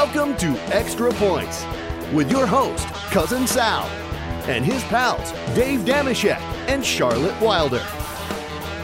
Welcome to Extra Points with your host, Cousin Sal, and his pals, Dave Dameshek and Charlotte Wilder.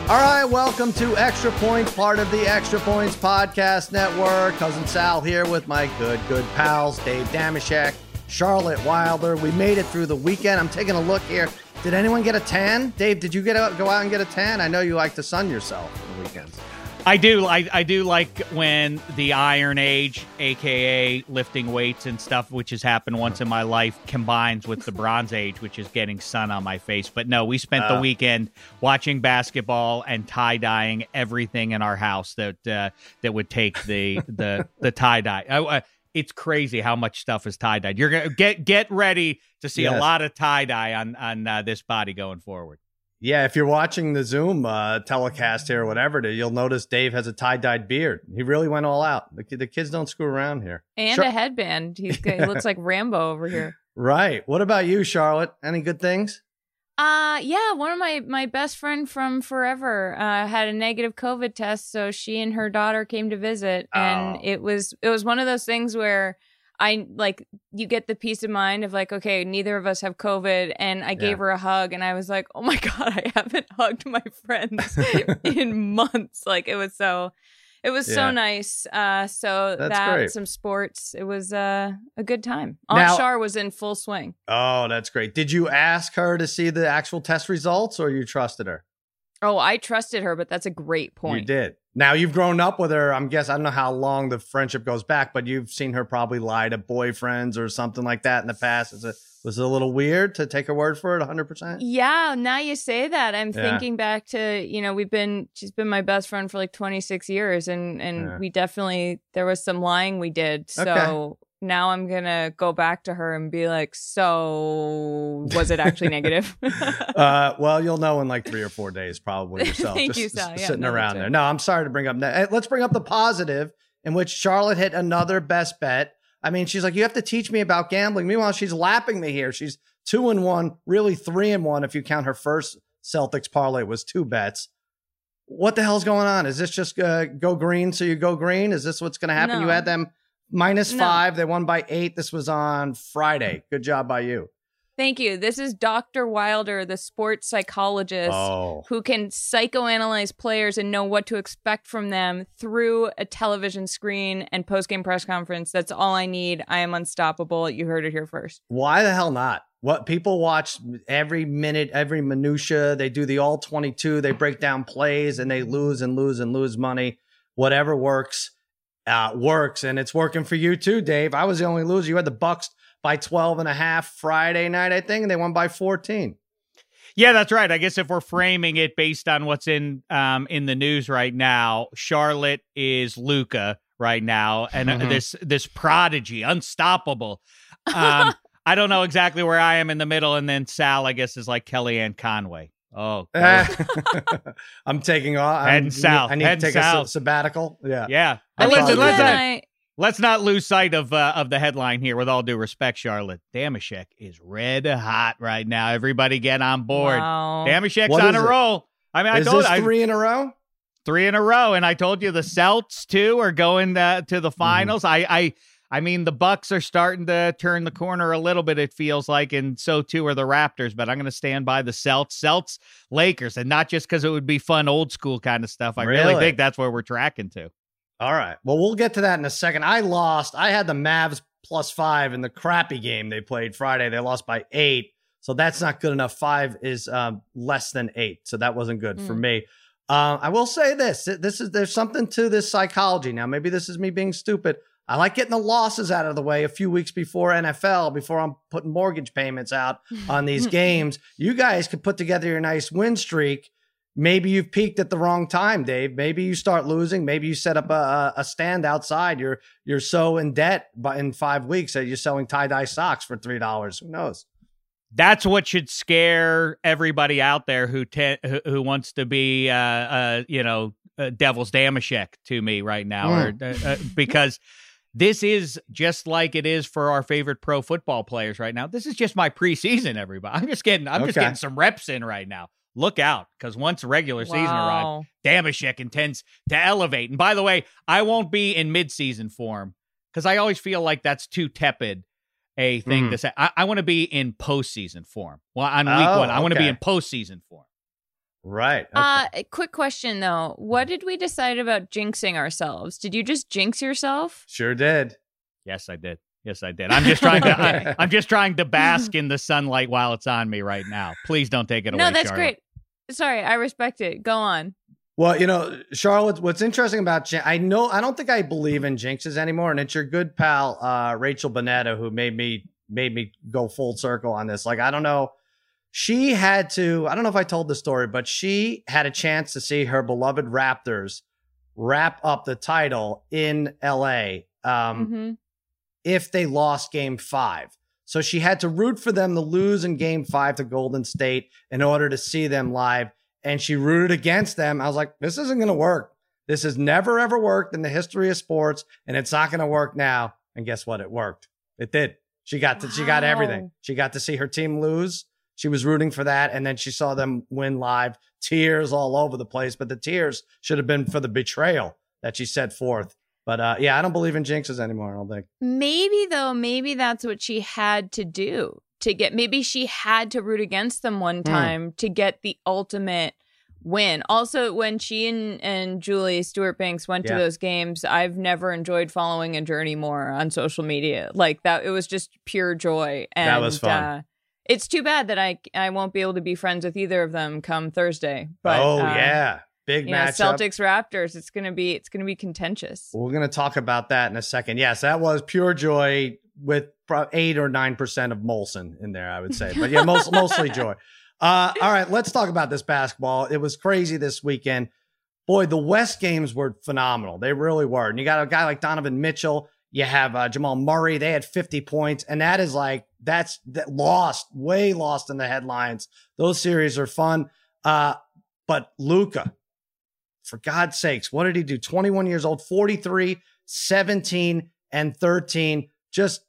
All right, welcome to Extra Points, part of the Extra Points Podcast Network. Cousin Sal here with my good, good pals, Dave Dameshek, Charlotte Wilder. We made it through the weekend. I'm taking a look here. Did anyone get a tan? Dave, did you get out, go out and get a tan? I know you like to sun yourself on the weekends. I do. I, I do like when the Iron Age, aka lifting weights and stuff, which has happened once in my life, combines with the Bronze Age, which is getting sun on my face. But no, we spent Uh. the weekend watching basketball and tie dyeing everything in our house that uh, that would take the the the tie dye. Uh, uh, it's crazy how much stuff is tie dyed. You're gonna get get ready to see Yes. a lot of tie dye on on uh, this body going forward. Yeah, if you're watching the Zoom uh, telecast here or whatever, it is, you'll notice Dave has a tie dyed beard. He really went all out. The, the kids don't screw around here. and Char- a headband. He's he looks like Rambo over here. Right. What about you, Charlotte? Any good things? Uh yeah, one of my my best friend from forever uh had a negative COVID test, so she and her daughter came to visit and Oh. it was it was one of those things where I like you get the peace of mind of like okay, neither of us have COVID and I gave her a hug and I was like, "Oh my god, I haven't hugged my friends in months." Like it was so it was Yeah. so nice. Uh so That's that great. some sports, it was uh, a good time. Aunt Now- Char was in full swing. Oh, that's great. Did you ask her to see the actual test results or you trusted her? Oh, I trusted her, but that's a great point. You did. Now you've grown up with her. I'm guess I don't know how long the friendship goes back, but you've seen her probably lie to boyfriends or something like that in the past. Is it was it a little weird to take her word for it 100? percent Yeah, now you say that, I'm Yeah. thinking back to you know we've been she's been my best friend for like 26 years, and and Yeah. we definitely there was some lying we did. So now I'm gonna go back to her and be like, so was it actually negative? Uh, well, you'll know in like three or four days, probably yourself. Thank just you, Sal. s- Yeah, sitting no, around there. No, I'm sorry to bring up. eh, Let's bring up the positive in which Charlotte hit another best bet. I mean, she's like, you have to teach me about gambling. Meanwhile, she's lapping me here. She's two and one, really three and one if you count her first Celtics parlay was two bets. What the hell's going on? Is this just uh, go green so you go green? Is this what's going to happen? You had them minus No. five. They won by eight. This was on Friday. Good job by you. Thank you. This is Dr. Wilder, the sports psychologist. Oh, who can psychoanalyze players and know what to expect from them through a television screen and post game press conference. That's all I need. I am unstoppable. You heard it here first. Why the hell not? What people watch every minute, every minutia. They do the all 22. They break down plays and they lose and lose and lose money. Whatever works, uh, works. And it's working for you too, Dave. I was the only loser. You had the Bucks by 12 and a half Friday night, I think, and they won by 14. Yeah, that's right. I guess if we're framing it based on what's in um in the news right now, Charlotte is Luka right now, and uh Mhm. this this prodigy, unstoppable. Um, I don't know exactly where I am in the middle, and then Sal, I guess, is like Kellyanne Conway. Oh. I'm taking off. I'm- Heading south, I need heading to take a south. sa- sabbatical. Yeah. yeah. I But think listen, Luka let's not, I- let's not lose sight of uh, of the headline here. With all due respect, Charlotte Dameshek is red hot right now. Everybody get on board. Wow. Dameshek's What on a it? roll. I mean, I Is told this I, three in a row? three in a row and i told you the celts too are going uh, to the finals i i i mean the bucks are starting to turn the corner a little bit it feels like and so too are the raptors but i'm going to stand by the celts celts lakers and not just because it would be fun old school kind of stuff i really, Really? think that's where we're tracking to All right. Well, we'll get to that in a second. I lost. I had the Mavs plus five in the crappy game they played Friday. They lost by eight. So that's not good enough. Five is um, less than eight. So that wasn't good for Mm. me. Uh, I will say this. This is there's something to this psychology. Now, maybe this is me being stupid. I like getting the losses out of the way a few weeks before NFL, before I'm putting mortgage payments out on these games. You guys could put together your nice win streak. Maybe you've peaked at the wrong time, Dave. Maybe you start losing. Maybe you set up a, a stand outside. You're you're so in debt, but in five weeks that you're selling tie dye socks for three dollars. Who knows? that's what should scare everybody out there who te- who, wants to be uh uh you know uh, devil's dameshek to me right now or uh, uh, because this is just like it is for our favorite pro football players right now. This is just my preseason, everybody. I'm just getting I'm just getting some reps in right now. Look out, because once regular season arrives, Wow. Dameshek intends to elevate. And by the way, I won't be in midseason form because I always feel like that's too tepid a thing Mm. to say. I, I want to be in postseason form. Well, on week Oh, one, I want to be okay. in postseason form. Right. okay. Uh, quick question though. What did we decide about jinxing ourselves? Did you just jinx yourself? sure did. Yes, I did. Yes, I did. I'm just trying to. Okay. I, am just trying to bask in the sunlight while it's on me right now. Please don't take it away. no, that's Charlotte. great. Sorry, I respect it. Go on. Well, you know, Charlotte, what's interesting about Jin- I know I don't think I believe in jinxes anymore, and it's your good pal uh, Rachel Bonnetta who made me made me go full circle on this. Like, I don't know. She had to, I don't know if I told the story, but she had a chance to see her beloved Raptors wrap up the title in LA um, hmm if they lost game five. So she had to root for them to lose in game five to Golden State in order to see them live. And she rooted against them. I was like, this isn't going to work. This has never, ever worked in the history of sports, and it's not going to work now. And guess what? It worked. It did. She got to, she got everything. She got to see her team lose. She was rooting for that. And then she saw them win live, tears all over the place. But the tears should have been for the betrayal that she set forth. But uh, yeah, I don't believe in jinxes anymore. I don't think. Maybe though, maybe that's what she had to do to get. Maybe she had to root against them one time to get the ultimate win. Also, when she and, and Julie Stewart-Binks went Yeah. to those games, I've never enjoyed following a journey more on social media. Like that, it was just pure joy. And, That was fun. Uh, it's too bad that I I won't be able to be friends with either of them come Thursday. But oh uh, yeah, big matchup. Celtics Raptors. It's gonna be it's gonna be contentious. We're going to talk about that in a second. Yes, that was pure joy with eight or nine percent of Molson in there, I would say. But yeah, most, mostly joy. Uh, all right, let's talk about this basketball. It was crazy this weekend. Boy, the West games were phenomenal. They really were. And you got a guy like Donovan Mitchell. You have uh, Jamal Murray. They had 50 points, and that is like that's that lost, way lost in the headlines. Those series are fun. Uh, but Luka, for God's sakes, what did he do? 21 years old, 43, 17, and 13. Just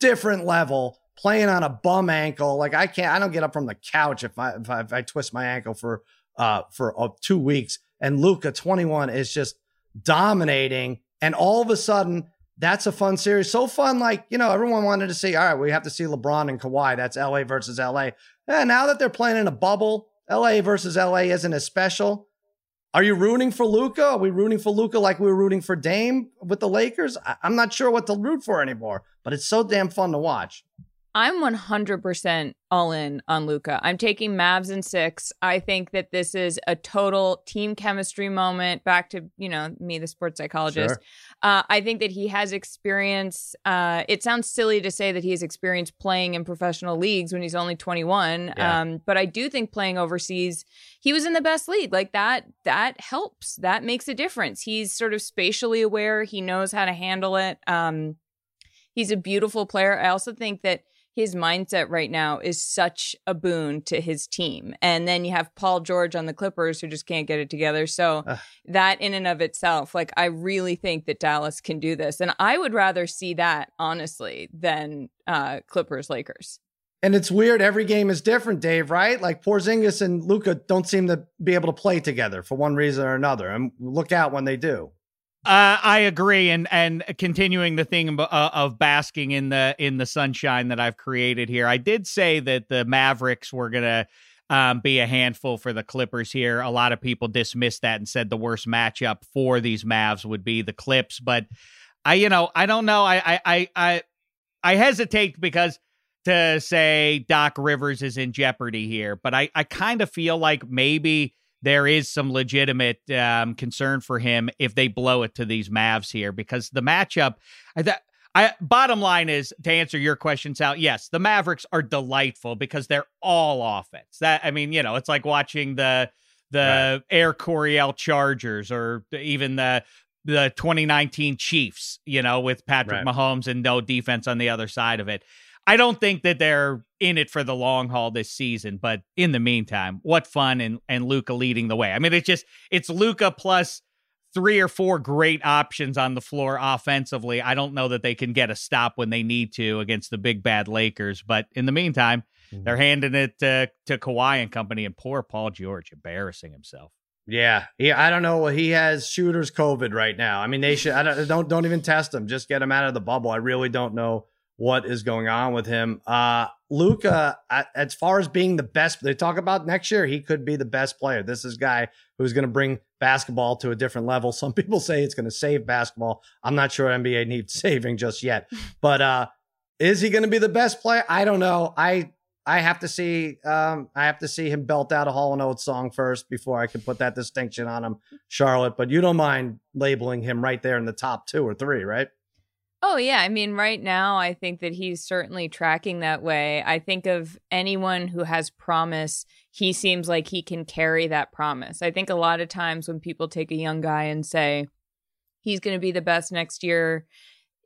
different level, playing on a bum ankle. Like I can't, I don't get up from the couch if I if I, if I twist my ankle for uh for uh, two weeks. And Luka, 21, is just dominating. And all of a sudden, that's a fun series. So fun, like, you know, everyone wanted to see, all right, we have to see LeBron and Kawhi. That's LA versus LA. And now that they're playing in a bubble, LA versus LA isn't as special. Are you rooting for Luka? Are we rooting for Luka like we were rooting for Dame with the Lakers? I- I'm not sure what to root for anymore, but it's so damn fun to watch. I'm 100% all in on Luka. I'm taking Mavs and six. I think that this is a total team chemistry moment. Back to, you know, me, the sports psychologist. Sure. Uh, I think that he has experience. Uh, it sounds silly to say that he has experience playing in professional leagues when he's only 21. Yeah. Um, but I do think playing overseas, he was in the best league. Like that, that helps. That makes a difference. He's sort of spatially aware. He knows how to handle it. Um, he's a beautiful player. I also think that his mindset right now is such a boon to his team. And then you have Paul George on the Clippers who just can't get it together. So Ugh. that in and of itself, like I really think that Dallas can do this. And I would rather see that honestly than uh Clippers Lakers. And it's weird. Every game is different, Dave, right? Like Porzingis and Luka don't seem to be able to play together for one reason or another. And look out when they do. Uh, I agree, and and continuing the thing of, uh, of basking in the in the sunshine that I've created here. I did say that the Mavericks were gonna um, be a handful for the Clippers here. A lot of people dismissed that and said the worst matchup for these Mavs would be the Clips, but I, you know, I don't know. I I I I, I hesitate because to say Doc Rivers is in jeopardy here, but I I kind of feel like maybe there is some legitimate um, concern for him if they blow it to these Mavs here because the matchup. I thought. I bottom line is to answer your questions out. Yes, the Mavericks are delightful because they're all offense. That I mean, you know, it's like watching the the Air Coryell Chargers or even the the 2019 Chiefs, you know, with Patrick Right. Mahomes and no defense on the other side of it. I don't think that they're in it for the long haul this season, but in the meantime, what fun and and Luka leading the way. I mean, it's just it's Luka plus three or four great options on the floor offensively. I don't know that they can get a stop when they need to against the big bad Lakers, but in the meantime, Mhm. they're handing it to to Kawhi and company and poor Paul George embarrassing himself. Yeah, yeah. I don't know. He has shooters COVID right now. I mean, they should. I don't don't don't even test him. Just get him out of the bubble. I really don't know what is going on with him. Uh, Luka, as far as being the best, they talk about next year, he could be the best player. This is guy who's going to bring basketball to a different level. Some people say it's going to save basketball. I'm not sure NBA needs saving just yet, but uh, is he going to be the best player? I don't know. I I have to see um, I have to see him belt out a Hall and Oates song first before I can put that distinction on him, Charlotte. But you don't mind labeling him right there in the top two or three, right? Oh, yeah. I mean, right now, I think that he's certainly tracking that way. I think of anyone who has promise, he seems like he can carry that promise. I think a lot of times when people take a young guy and say, he's going to be the best next year,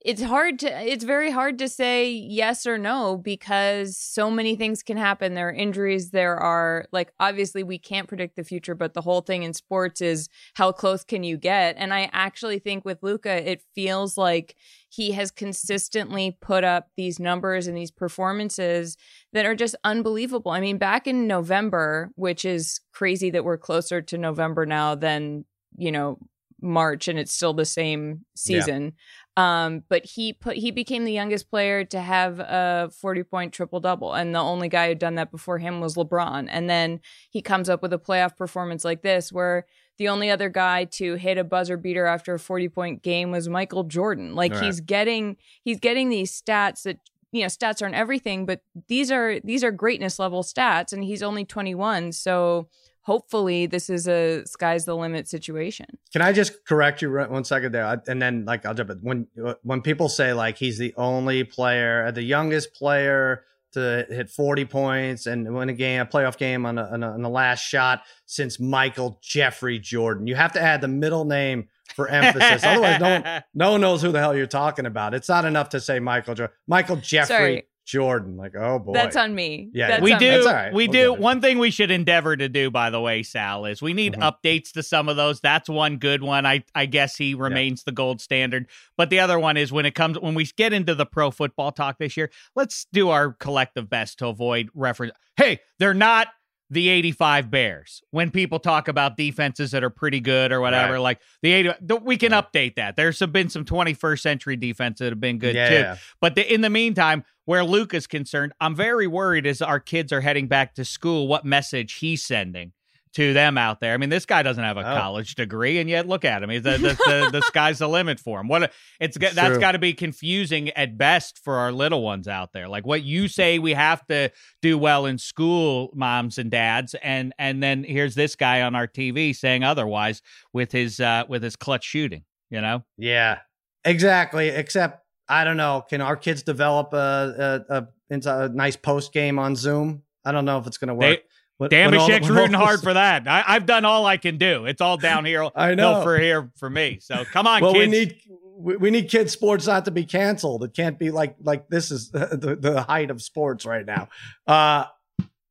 it's hard to it's very hard to say yes or no because so many things can happen. There are injuries there are like obviously we can't predict the future but the whole thing in sports is how close can you get? And i actually think with luka it feels like he has consistently put up these numbers and these performances that are just unbelievable. I mean back in november which is crazy that we're closer to november now than you know March and it's still the same season. Um, but he put he became the youngest player to have a 40 point triple double. And the only guy who'd done that before him was LeBron. And then he comes up with a playoff performance like this where the only other guy to hit a buzzer beater after a 40 point game was Michael Jordan. Like right. he's getting he's getting these stats that you know stats aren't everything but these are these are greatness level stats and he's only 21 so hopefully this is a sky's the limit situation. Can I just correct you one second there, and then like I'll jump in. When when people say like he's the only player, uh, the youngest player to hit 40 points and win a game, a playoff game on, a, on, a, on the last shot since Michael Jeffrey Jordan. You have to add the middle name for emphasis. Otherwise, no one, no one knows who the hell you're talking about. It's not enough to say Michael Michael Jeffrey Sorry. Jordan. Like, oh boy, that's on me. Yeah, that's we do. Right. We we'll do. One thing we should endeavor to do, by the way, Sal, is we need mm-hmm. updates to some of those. That's one good one. I I guess he remains yeah. the gold standard. But the other one is when it comes when we get into the pro football talk this year. Let's do our collective best to avoid reference. Hey, they're not the 85 Bears when people talk about defenses that are pretty good or whatever. Right. Like the 80, we can yeah. update that. There's been some 21st century defenses that have been good yeah. too. But the, in the meantime, where Luke is concerned, I'm very worried as our kids are heading back to school, what message he's sending to them out there. I mean, this guy doesn't have a oh. college degree, and yet look at him. He's the, the, the, the sky's the limit for him. What a, it's, it's that's got to be confusing at best for our little ones out there. Like what you say, we have to do well in school, moms and dads, and and then here's this guy on our TV saying otherwise with his uh with his clutch shooting. You know? Yeah, exactly. Except I don't know. Can our kids develop a a, a, a nice post game on Zoom? I don't know if it's going to work. They, what, Dameshek's rooting hard for that. I, have done all I can do. It's all downhill. I know for here for me. So come on, well, kids. we need we, we need kids sports not to be canceled. It can't be like like this is the, the height of sports right now. Uh,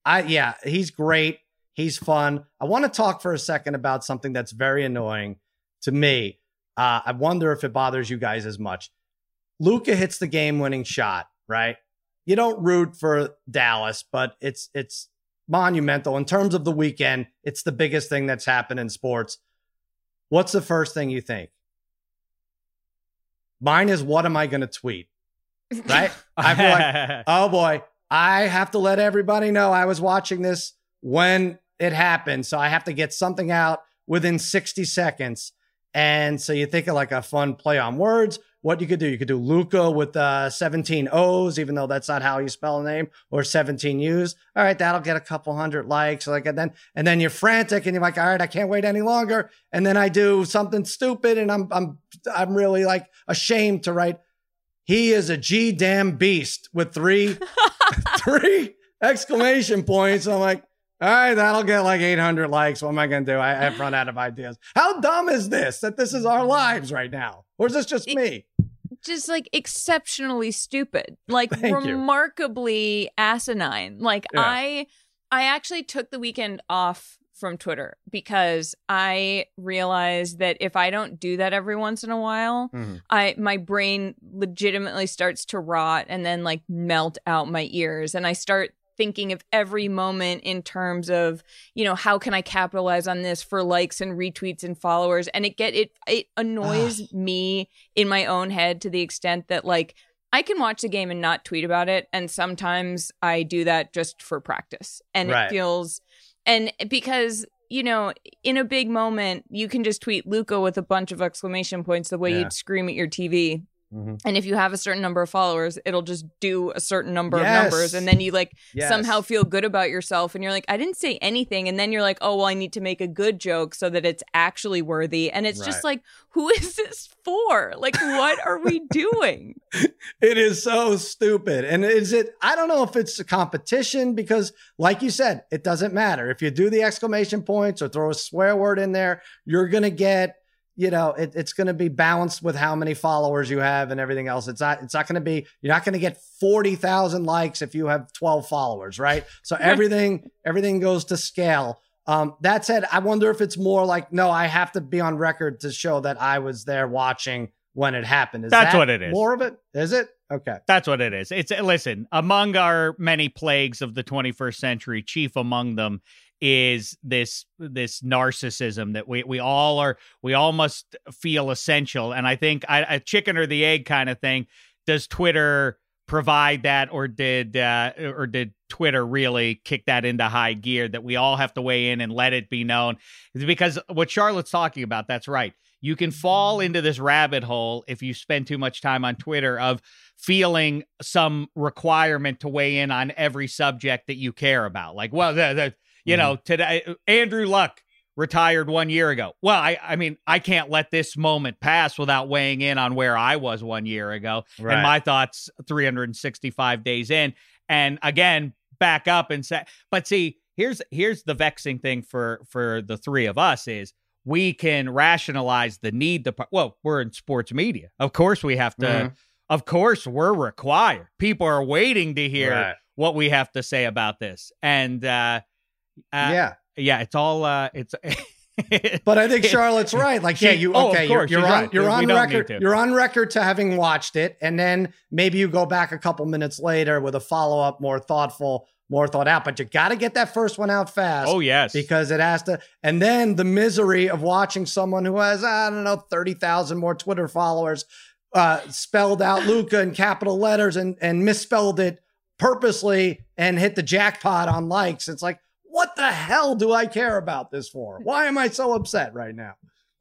I yeah, he's great. He's fun. I want to talk for a second about something that's very annoying to me. Uh, I wonder if it bothers you guys as much. Luka hits the game-winning shot, right? You don't root for Dallas, but it's it's monumental in terms of the weekend. It's the biggest thing that's happened in sports. What's the first thing you think? Mine is what am I going to tweet? Right? I feel like, oh boy, I have to let everybody know I was watching this when it happened. So I have to get something out within 60 seconds. And so you think of like a fun play on words what you could do. You could do Luka with uh, 17 O's, even though that's not how you spell a name, or 17 U's. All right, that'll get a couple hundred likes. Like and then and then you're frantic and you're like, all right, I can't wait any longer. And then I do something stupid and I'm I'm I'm really like ashamed to write. He is a G damn beast with three three exclamation points. I'm like, all right, that'll get like 800 likes. What am I going to do? I, have run out of ideas. How dumb is this that this is our lives right now? Or is this just me? Just like exceptionally stupid, like Thank remarkably you. asinine. Like yeah. I, I actually took the weekend off from Twitter because I realized that if I don't do that every once in a while, mm-hmm. I my brain legitimately starts to rot and then like melt out my ears and I start thinking of every moment in terms of, you know, how can I capitalize on this for likes and retweets and followers? And it get it it annoys me in my own head to the extent that like I can watch the game and not tweet about it. And sometimes I do that just for practice. And Right. it feels, and because, you know, in a big moment, you can just tweet Luka with a bunch of exclamation points the way Yeah. you'd scream at your TV. Mhm. And if you have a certain number of followers, it'll just do a certain number Yes. of numbers. And then you like Yes. somehow feel good about yourself. And you're like, I didn't say anything. And then you're like, oh, well, I need to make a good joke so that it's actually worthy. And it's just like, who is this for? Like, what are we doing? It is so stupid. And is it, I don't know if it's a competition because, like you said, it doesn't matter. If you do the exclamation points or throw a swear word in there, you're going to get, you know, it, it's going to be balanced with how many followers you have and everything else. It's not, it's not going to be, you're not going to get 40,000 likes if you have 12 followers, right? So everything, everything goes to scale. Um, that said, I wonder if it's more like, no, I have to be on record to show that I was there watching when it happened. Is That's that what it is. More of it? Is it? Okay. That's what it is. It's listen, among our many plagues of the 21st century, chief among them is this this narcissism that we we all are we all must feel essential. And I think I, a chicken or the egg kind of thing does Twitter provide that or did uh, or did Twitter really kick that into high gear that we all have to weigh in and let it be known? Because what Charlotte's talking about that's right. You can fall into this rabbit hole if you spend too much time on Twitter of feeling some requirement to weigh in on every subject that you care about. Like, well, the, the, you know, today Andrew Luck retired one year ago. Well, I, I mean, I can't let this moment pass without weighing in on where I was one year ago Right. and my thoughts 365 days in. And again, back up and say, but see, here's here's the vexing thing for for the three of us is we can rationalize the need to well we're in sports media of course we have to Mhm. of course we're required people are waiting to hear Right. what we have to say about this and uh, uh yeah. yeah it's all uh it's But I think Charlotte's right. Like, yeah, you oh, okay? You're, you're on right. you're on record. to. You're on record to having watched it, and then maybe you go back a couple minutes later with a follow up, more thoughtful, more thought out. But you got to get that first one out fast. oh yes because it has to. And then the misery of watching someone who has, I don't know, 30,000 more Twitter followers uh, spelled out Luka in capital letters and, and misspelled it purposely and hit the jackpot on likes. It's like, what the hell do I care about this for? Why am I so upset right now?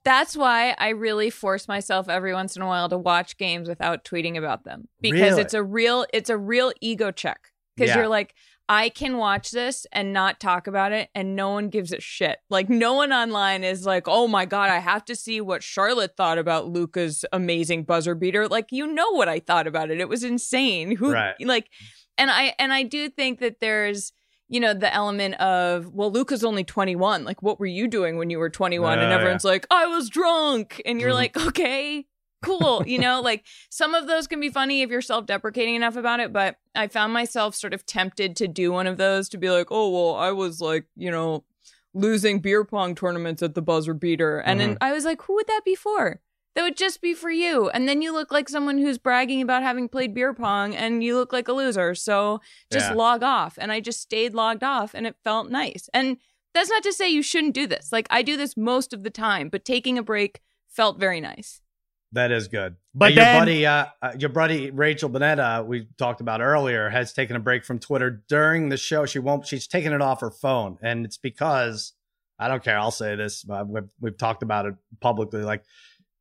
That's why I really force myself every once in a while to watch games without tweeting about them because Really? it's a real it's a real ego check because Yeah. you're like I can watch this and not talk about it and no one gives a shit. Like no one online is like, "Oh my god, I have to see what Charlotte thought about Luka's amazing buzzer beater." Like you know what I thought about it. It was insane. Who Right. like and I and I do think that there's you know the element of well Luka's only 21 like what were you doing when you were 21 and Oh, everyone's like I was drunk. And you're Mhm. like okay cool you know? Like some of those can be funny if you're self-deprecating enough about it but I found myself sort of tempted to do one of those to be like oh well I was like you know losing beer pong tournaments at the buzzer beater. And then I was like who would that be for that would just be for you and then you look like someone who's bragging about having played beer pong and you look like a loser so just Yeah. log off and i just stayed logged off and it felt nice and that's not to say you shouldn't do this like i do this most of the time but taking a break felt very nice That is good. But Hey, your then- buddy, uh, uh, your buddy Rachel Bonnetta, we talked about earlier, has taken a break from Twitter during the show. She won't. She's taken it off her phone, and it's because I don't care. I'll say this. Uh, we've, we've talked about it publicly. Like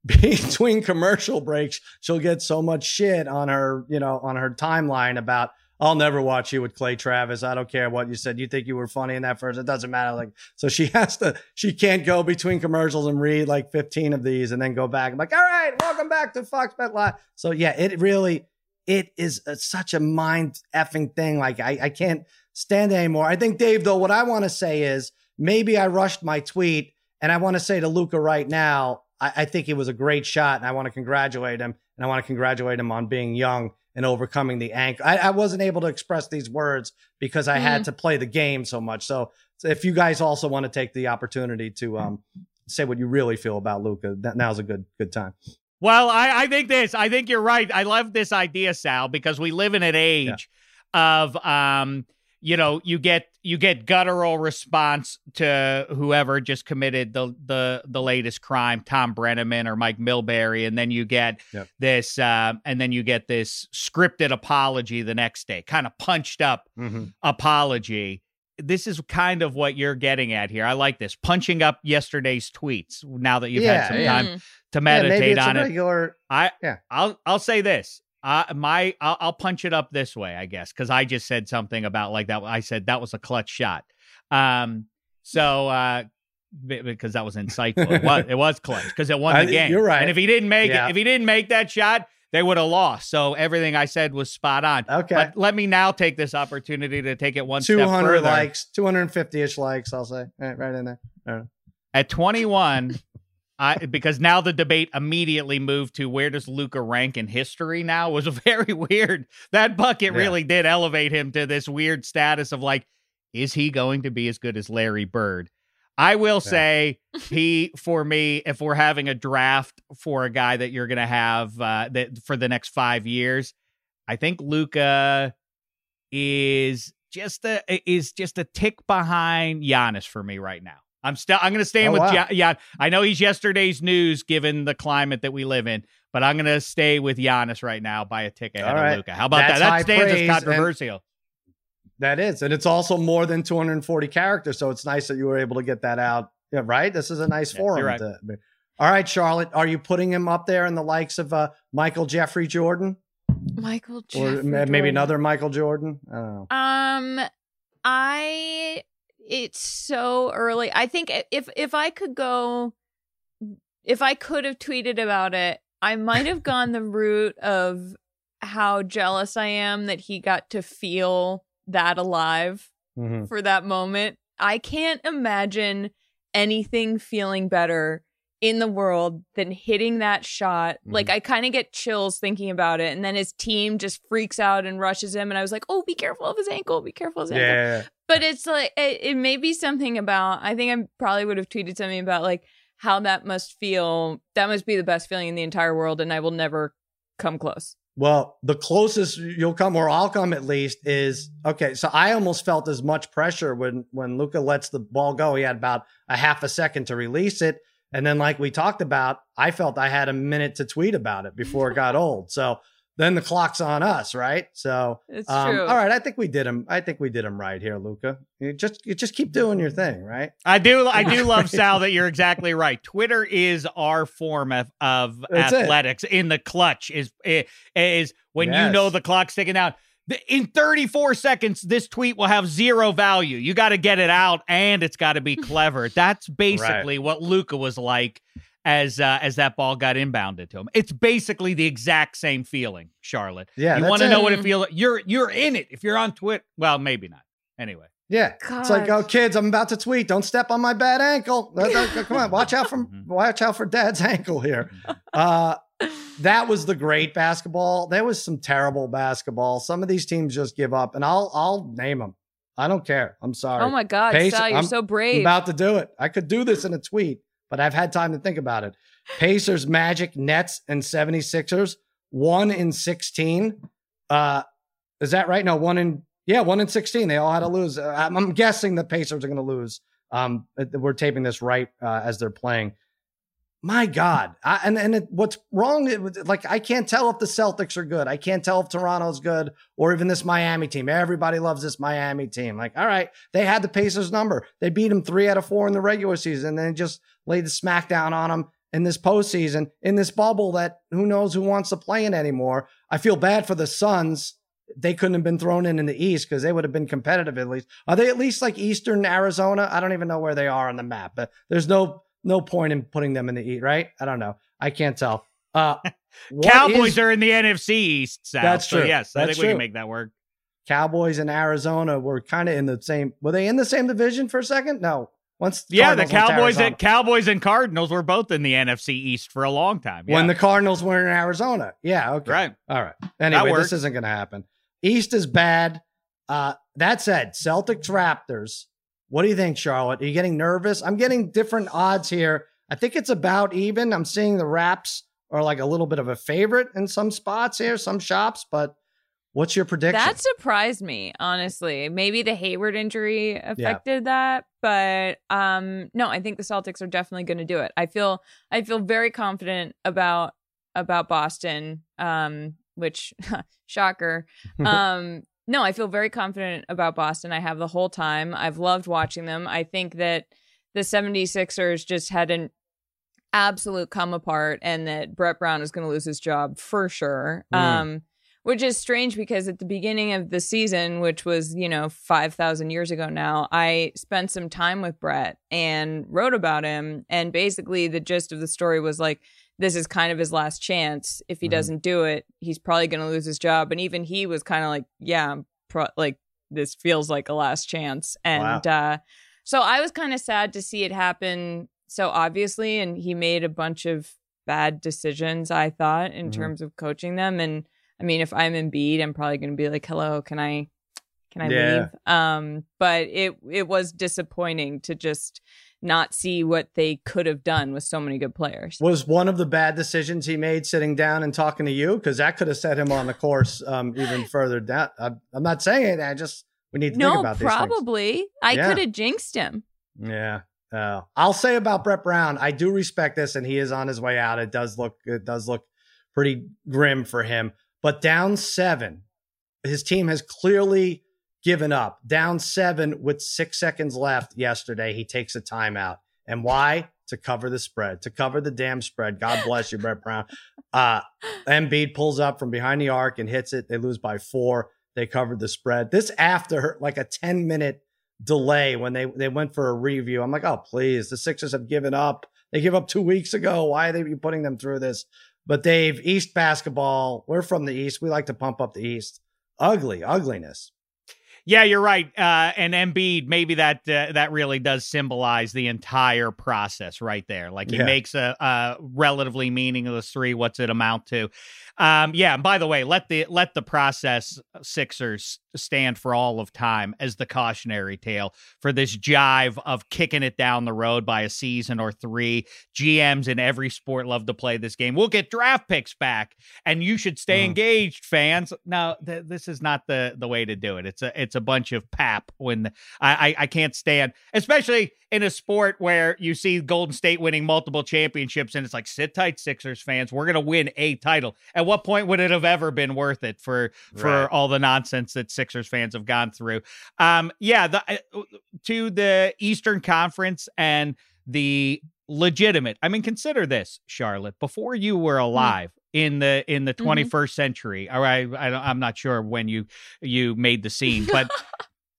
between commercial breaks, she'll get so much shit on her, you know, on her timeline about. I'll never watch you with Clay Travis. I don't care what you said. You think you were funny in that first. It doesn't matter. Like, so she has to, she can't go between commercials and read like 15 of these and then go back. I'm like, all right, welcome back to Fox Bet Live. So yeah, it really, it is a, such a mind effing thing. Like I, I can't stand it anymore. I think Dave, though, what I want to say is maybe I rushed my tweet and I want to say to Luka right now, I, I think it was a great shot and I want to congratulate him and I want to congratulate him on being young and overcoming the ankle. I, I wasn't able to express these words because I had to play the game so much. So, so if you guys also want to take the opportunity to um, say what you really feel about Luka, that now's a good good time. Well, I, I think this. I think you're right. I love this idea, Sal, because we live in an age of um you know you get you get guttural response to whoever just committed the the the latest crime thom brennaman or mike milbury and then you get Yep. this uh, and then you get this scripted apology the next day kind of punched up Mhm. apology this is kind of what you're getting at here i like this punching up yesterday's tweets now that you've Yeah, had some yeah. time Mm. to Yeah, maybe meditate it's on a it regular. I Yeah. I'll I'll say this. Uh, my I'll, I'll punch it up this way, I guess, because I just said something about like that. I said that was a clutch shot. Um, so uh, be- because that was insightful. It was it was clutch because it won I- the game. you're right. And if he didn't make Yeah. it, if he didn't make that shot, they would have lost. So everything I said was spot on. Okay. But let me now take this opportunity to take it one Two step hundred further. likes, two hundred and fifty ish likes. I'll say right, right in there. At 21, I because now the debate immediately moved to where does Luka rank in history now was very weird. That bucket Yeah. really did elevate him to this weird status of like, is he going to be as good as Larry Bird? I will Yeah. say he for me, if we're having a draft for a guy that you're gonna have uh that for the next five years, I think Luka is just a is just a tick behind Giannis for me right now. I'm still I'm going to stay Oh, with wow. Gian- yeah. I know he's yesterday's news given the climate that we live in, but I'm going to stay with Giannis right now Buy a ticket ahead All right. of Luka. How about That's that? high That stands praise, as and- controversial. That is, and it's also more than 240 characters. So it's nice that you were able to get that out. Yeah, right. This is a nice Yeah, forum. right. to- all right, Charlotte, are you putting him up there in the likes of uh, Michael Jeffrey Jordan, Michael or Jeffrey ma- maybe Jordan. another Michael Jordan? I don't know. Um, I it's so early. I think if if I could go, if I could have tweeted about it, I might have gone the route of how jealous I am that he got to feel that alive Mhm. for that moment. I can't imagine anything feeling better in the world than hitting that shot. Mm-hmm. Like I kind of get chills thinking about it. And then his team just freaks out and rushes him. And I was like, oh, be careful of his ankle. Be careful of his ankle. Yeah, But it's like, it, it may be something about, I think I probably would have tweeted something about like how that must feel. That must be the best feeling in the entire world. And I will never come close. Well, the closest you'll come, or I'll come at least, is okay. So I almost felt as much pressure when when Luka lets the ball go. He had about a half a second to release it, and then, like we talked about, I felt I had a minute to tweet about it before it got old. So then the clock's on us, right? So It's um, true. all right, I think we did him. I think we did him right here, Luka. You just you just keep doing your thing, right? I do I do love Sal that you're exactly right. Twitter is our form of, of That's it. athletics in the clutch is is when you know the clock's ticking down. In 34 seconds, this tweet will have zero value. You got to get it out, and it's got to be clever. That's basically what Luka was like as uh, as that ball got inbounded to him. It's basically the exact same feeling, Charlotte. Yeah, you want to know what it feels? You're you're in it if you're on Twitter. Well, maybe not. Anyway, Yeah. It's like, oh, kids, I'm about to tweet. Don't step on my bad ankle. Come on, watch out from Mhm. watch out for dad's ankle here. Uh, that was the great basketball. There was some terrible basketball. Some of these teams just give up, and I'll I'll name them. I don't care. I'm sorry. oh my God, Pace- Sal, you're I'm- so brave. I'm about to do it. I could do this in a tweet, but I've had time to think about it. Pacers, Magic, Nets, and 76ers, one in 16. Uh, is that right? No, one in, yeah, one in 16. They all had to lose. Uh, I'm, I'm guessing the Pacers are going to lose. Um, uh, we're taping this right uh, as they're playing. My God. I, and and it, what's wrong? It, like, I can't tell if the Celtics are good. I can't tell if Toronto's good or even this Miami team. Everybody loves this Miami team. Like, all right, they had the Pacers number. They beat them three out of four in the regular season, and then just laid the smackdown on them in this postseason in this bubble that who knows who wants to play in anymore. I feel bad for the Suns. They couldn't have been thrown in in the East because they would have been competitive at least. Are they at least like Eastern Arizona? I don't even know where they are on the map, but there's no no point in putting them in the East, right? I don't know. I can't tell. Uh, Cowboys is- are in the NFC East. Sal, That's so true. yes, I That's think we can true. make that work. Cowboys and Arizona were kind of in the same. Were they in the same division for a second? No. Once Yeah, the Cardinals to Cowboys and Cowboys and Cardinals were both in the NFC East for a long time. Yeah. when the Cardinals were in Arizona. Yeah. Okay. right. All right. Anyway, this isn't going to happen. East is bad. Uh, that said, Celtics Raptors. What do you think, Charlotte? Are you getting nervous? I'm getting different odds here. I think it's about even. I'm seeing the Raps are like a little bit of a favorite in some spots here, some shops, but What's your prediction? That surprised me, honestly. Maybe the Hayward injury affected yeah. that, but um no, I think the Celtics are definitely going to do it. I feel I feel very confident about about Boston um which shocker. um no, I feel very confident about Boston. I have the whole time. I've loved watching them. I think that the 76ers just had an absolute come apart and that Brett Brown is going to lose his job for sure. Mm. Um which is strange because at the beginning of the season, which was, you know, 5,000 years ago now, I spent some time with Brett and wrote about him. And basically, the gist of the story was like, this is kind of his last chance. If he mm-hmm. doesn't do it, he's probably going to lose his job. And even he was kind of like, yeah, pro- like this feels like a last chance. And wow. uh, so I was kind of sad to see it happen so obviously. And he made a bunch of bad decisions, I thought, in mm-hmm. terms of coaching them. And I mean, if I'm Embiid, I'm probably going to be like, "Hello, can I, can I yeah. leave?" Um, but it it was disappointing to just not see what they could have done with so many good players. Was one of the bad decisions he made sitting down and talking to you because that could have set him on the course um, even further down. I'm, I'm not saying it. I just we need to no, think about these probably. I yeah. could have jinxed him. Yeah. Uh, I'll say about Brett Brown, I do respect this, and he is on his way out. It does look, it does look pretty grim for him. But down seven, his team has clearly given up. Down seven with six seconds left yesterday, he takes a timeout. And why? To cover the spread, to cover the damn spread. God bless you, Brett Brown. Uh, Embiid pulls up from behind the arc and hits it. They lose by four. They covered the spread. This after like a 10 minute delay when they, they went for a review. I'm like, oh, please. The Sixers have given up. They gave up two weeks ago. Why are they putting them through this? But Dave, East basketball, we're from the East. We like to pump up the East. Ugly, ugliness. Yeah, you're right. Uh, and Embiid, maybe that uh, that really does symbolize the entire process right there. Like he yeah. makes a, a, relatively meaningless three. What's it amount to? Um, yeah. And by the way, let the let the process Sixers stand for all of time as the cautionary tale for this jive of kicking it down the road by a season or three. GMs in every sport love to play this game. We'll get draft picks back, and you should stay mm. engaged, fans. No, th- this is not the the way to do it. It's a it's a bunch of pap. When the, I, I I can't stand, especially in a sport where you see Golden State winning multiple championships, and it's like sit tight, Sixers fans. We're gonna win a title. At what point would it have ever been worth it for for right. all the nonsense that Sixers fans have gone through? Um, yeah, the uh, to the Eastern Conference and the legitimate. I mean, consider this, Charlotte. Before you were hmm. alive. In the in the 21st mm-hmm. century, all right. I, I'm not sure when you you made the scene, but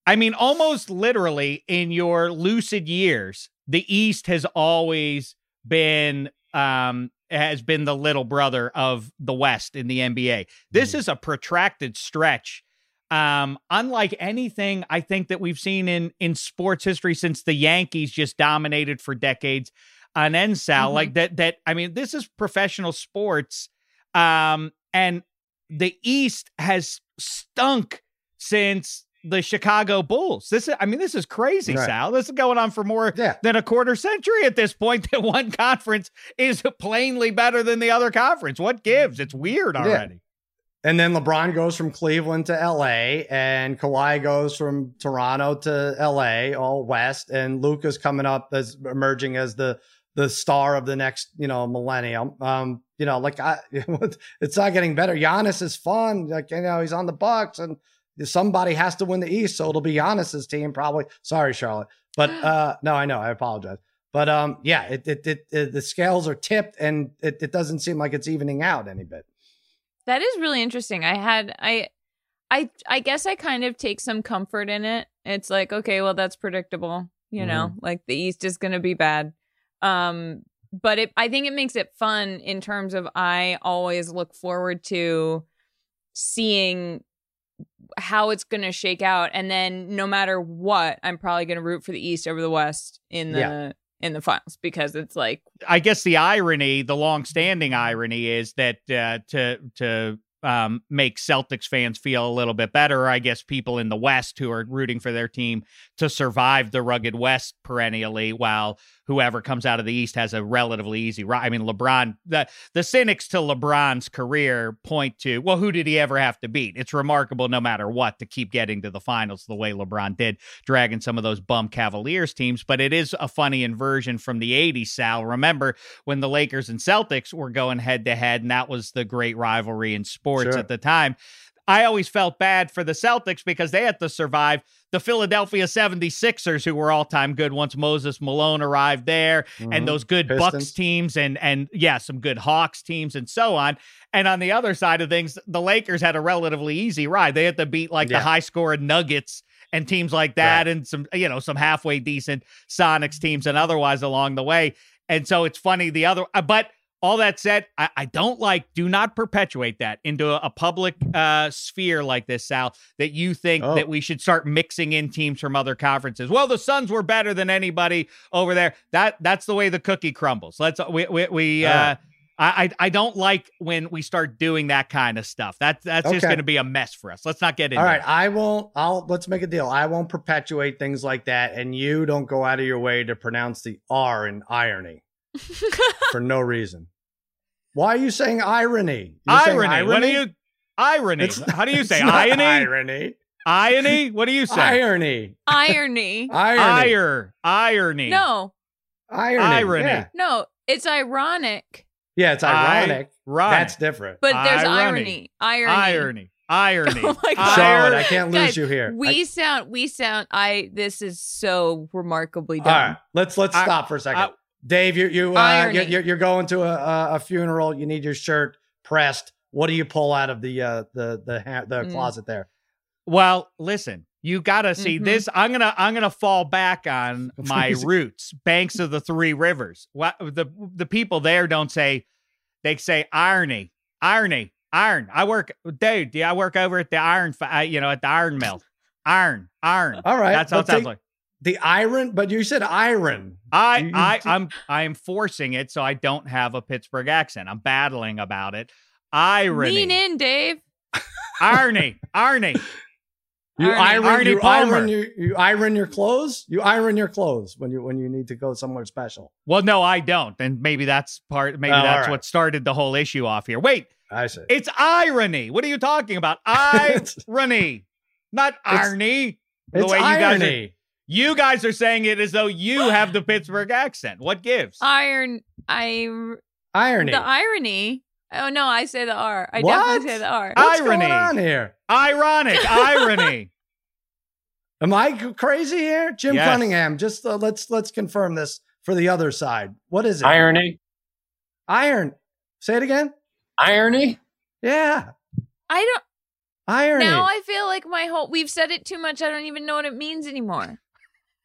I mean, almost literally in your lucid years, the East has always been um has been the little brother of the West in the NBA. This mm. is a protracted stretch. Um, unlike anything I think that we've seen in in sports history since the Yankees just dominated for decades on NSAL. Mm-hmm. Like that that I mean, this is professional sports. Um, and the East has stunk since the Chicago Bulls. This is, I mean, this is crazy, right. Sal. This is going on for more yeah. than a quarter century at this point. That one conference is plainly better than the other conference. What gives? It's weird already. Yeah. And then LeBron goes from Cleveland to LA, and Kawhi goes from Toronto to LA, all West, and Luka's coming up as emerging as the the star of the next, you know, millennium. Um, you know, like I, it's not getting better. Giannis is fun. Like you know, he's on the Bucks, and somebody has to win the East, so it'll be Giannis's team probably. Sorry, Charlotte, but uh, no, I know, I apologize. But um, yeah, it, it, it, it the scales are tipped, and it, it doesn't seem like it's evening out any bit. That is really interesting. I had I I I guess I kind of take some comfort in it. It's like, okay, well that's predictable, you mm-hmm. know, like the East is going to be bad. Um but it I think it makes it fun in terms of I always look forward to seeing how it's going to shake out and then no matter what i'm probably going to root for the east over the west in the yeah. in the finals because it's like i guess the irony the long-standing irony is that uh, to to um, make Celtics fans feel a little bit better, I guess people in the West who are rooting for their team to survive the rugged West perennially, while whoever comes out of the East has a relatively easy ride. I mean, LeBron, the the cynics to LeBron's career point to, well, who did he ever have to beat? It's remarkable, no matter what, to keep getting to the finals the way LeBron did, dragging some of those bum Cavaliers teams. But it is a funny inversion from the '80s. Sal, remember when the Lakers and Celtics were going head to head, and that was the great rivalry in sports Sure. at the time. I always felt bad for the Celtics because they had to survive the Philadelphia 76ers, who were all time good once Moses Malone arrived there, Mhm. and those good Bucks teams, and and yeah, some good Hawks teams, and so on. And on the other side of things, the Lakers had a relatively easy ride. They had to beat like Yeah. the high scoring Nuggets and teams like that, and some you know some halfway decent Sonics teams, and otherwise along the way. And so it's funny the other, uh, but all that said, I, I don't like, do not perpetuate that into a, a public uh, sphere like this, Sal, that you think Oh. that we should start mixing in teams from other conferences. Well, the Suns were better than anybody over there. That That's the way the cookie crumbles. Let's, we, we, we uh, Ah. I, I I don't like when we start doing that kind of stuff. That, that's just Okay. going to be a mess for us. Let's not get into All right, it. I won't. I'll let's make a deal. I won't perpetuate things like that, and you don't go out of your way to pronounce the R in irony for no reason. Why are you saying irony? You're saying Irony. What do you, irony? It's How do you say irony? Irony. Irony? What do you say? Irony. Irony. Irony. Ire. Irony. No, Irony. Irony. Yeah. no, it's ironic, Yeah, it's ironic. Right. That's different. but there's Irony. irony. Irony. irony. Irony. Oh my God. Charlotte, I can't lose Guys, you here. We I- sound. We sound. I. This is so remarkably all dumb. right, let's let's I- stop for a second. I- Dave, you you uh, you're, you're- you're going to a, a a funeral. You need your shirt pressed. What do you pull out of the uh, the the ha- the Mm. closet there? Well, listen, you got to see Mhm. this. I'm gonna I'm gonna fall back on my roots, banks of the three rivers. What the the people there don't say, they say irony, irony, iron. I work, dude. Yeah, I work over at the iron, uh, you know, at the iron mill. Iron, iron. All right, That's how it sounds take- like. The iron, but you said iron. I, You- you I, do- I'm, I am forcing it so I don't have a Pittsburgh accent. I'm battling about it. Irony, Lean in, Dave. irony, irony. You Irony. iron, Arnie you Palmer. iron your you iron your clothes. You iron your clothes when you when you need to go somewhere special. Well, no, I don't, and maybe that's part. Maybe Oh, that's right. what started the whole issue off here. Wait, I see. it's irony. What are you talking about? It's- Irony, not It's- irony. The It's way you guys are, irony. You guys are saying it as though you have the Pittsburgh accent. What gives? Iron. I. irony. The irony. Oh no, I say the R. I What? definitely say the R. What's Irony. going on here? Ironic, irony. Am I crazy here, Jim Yes. Cunningham? Just uh, let's let's confirm this for the other side. What is it? Irony. Iron. Say it again. Irony. Yeah, I don't. irony. Now I feel like my whole. We've said it too much. I don't even know what it means anymore.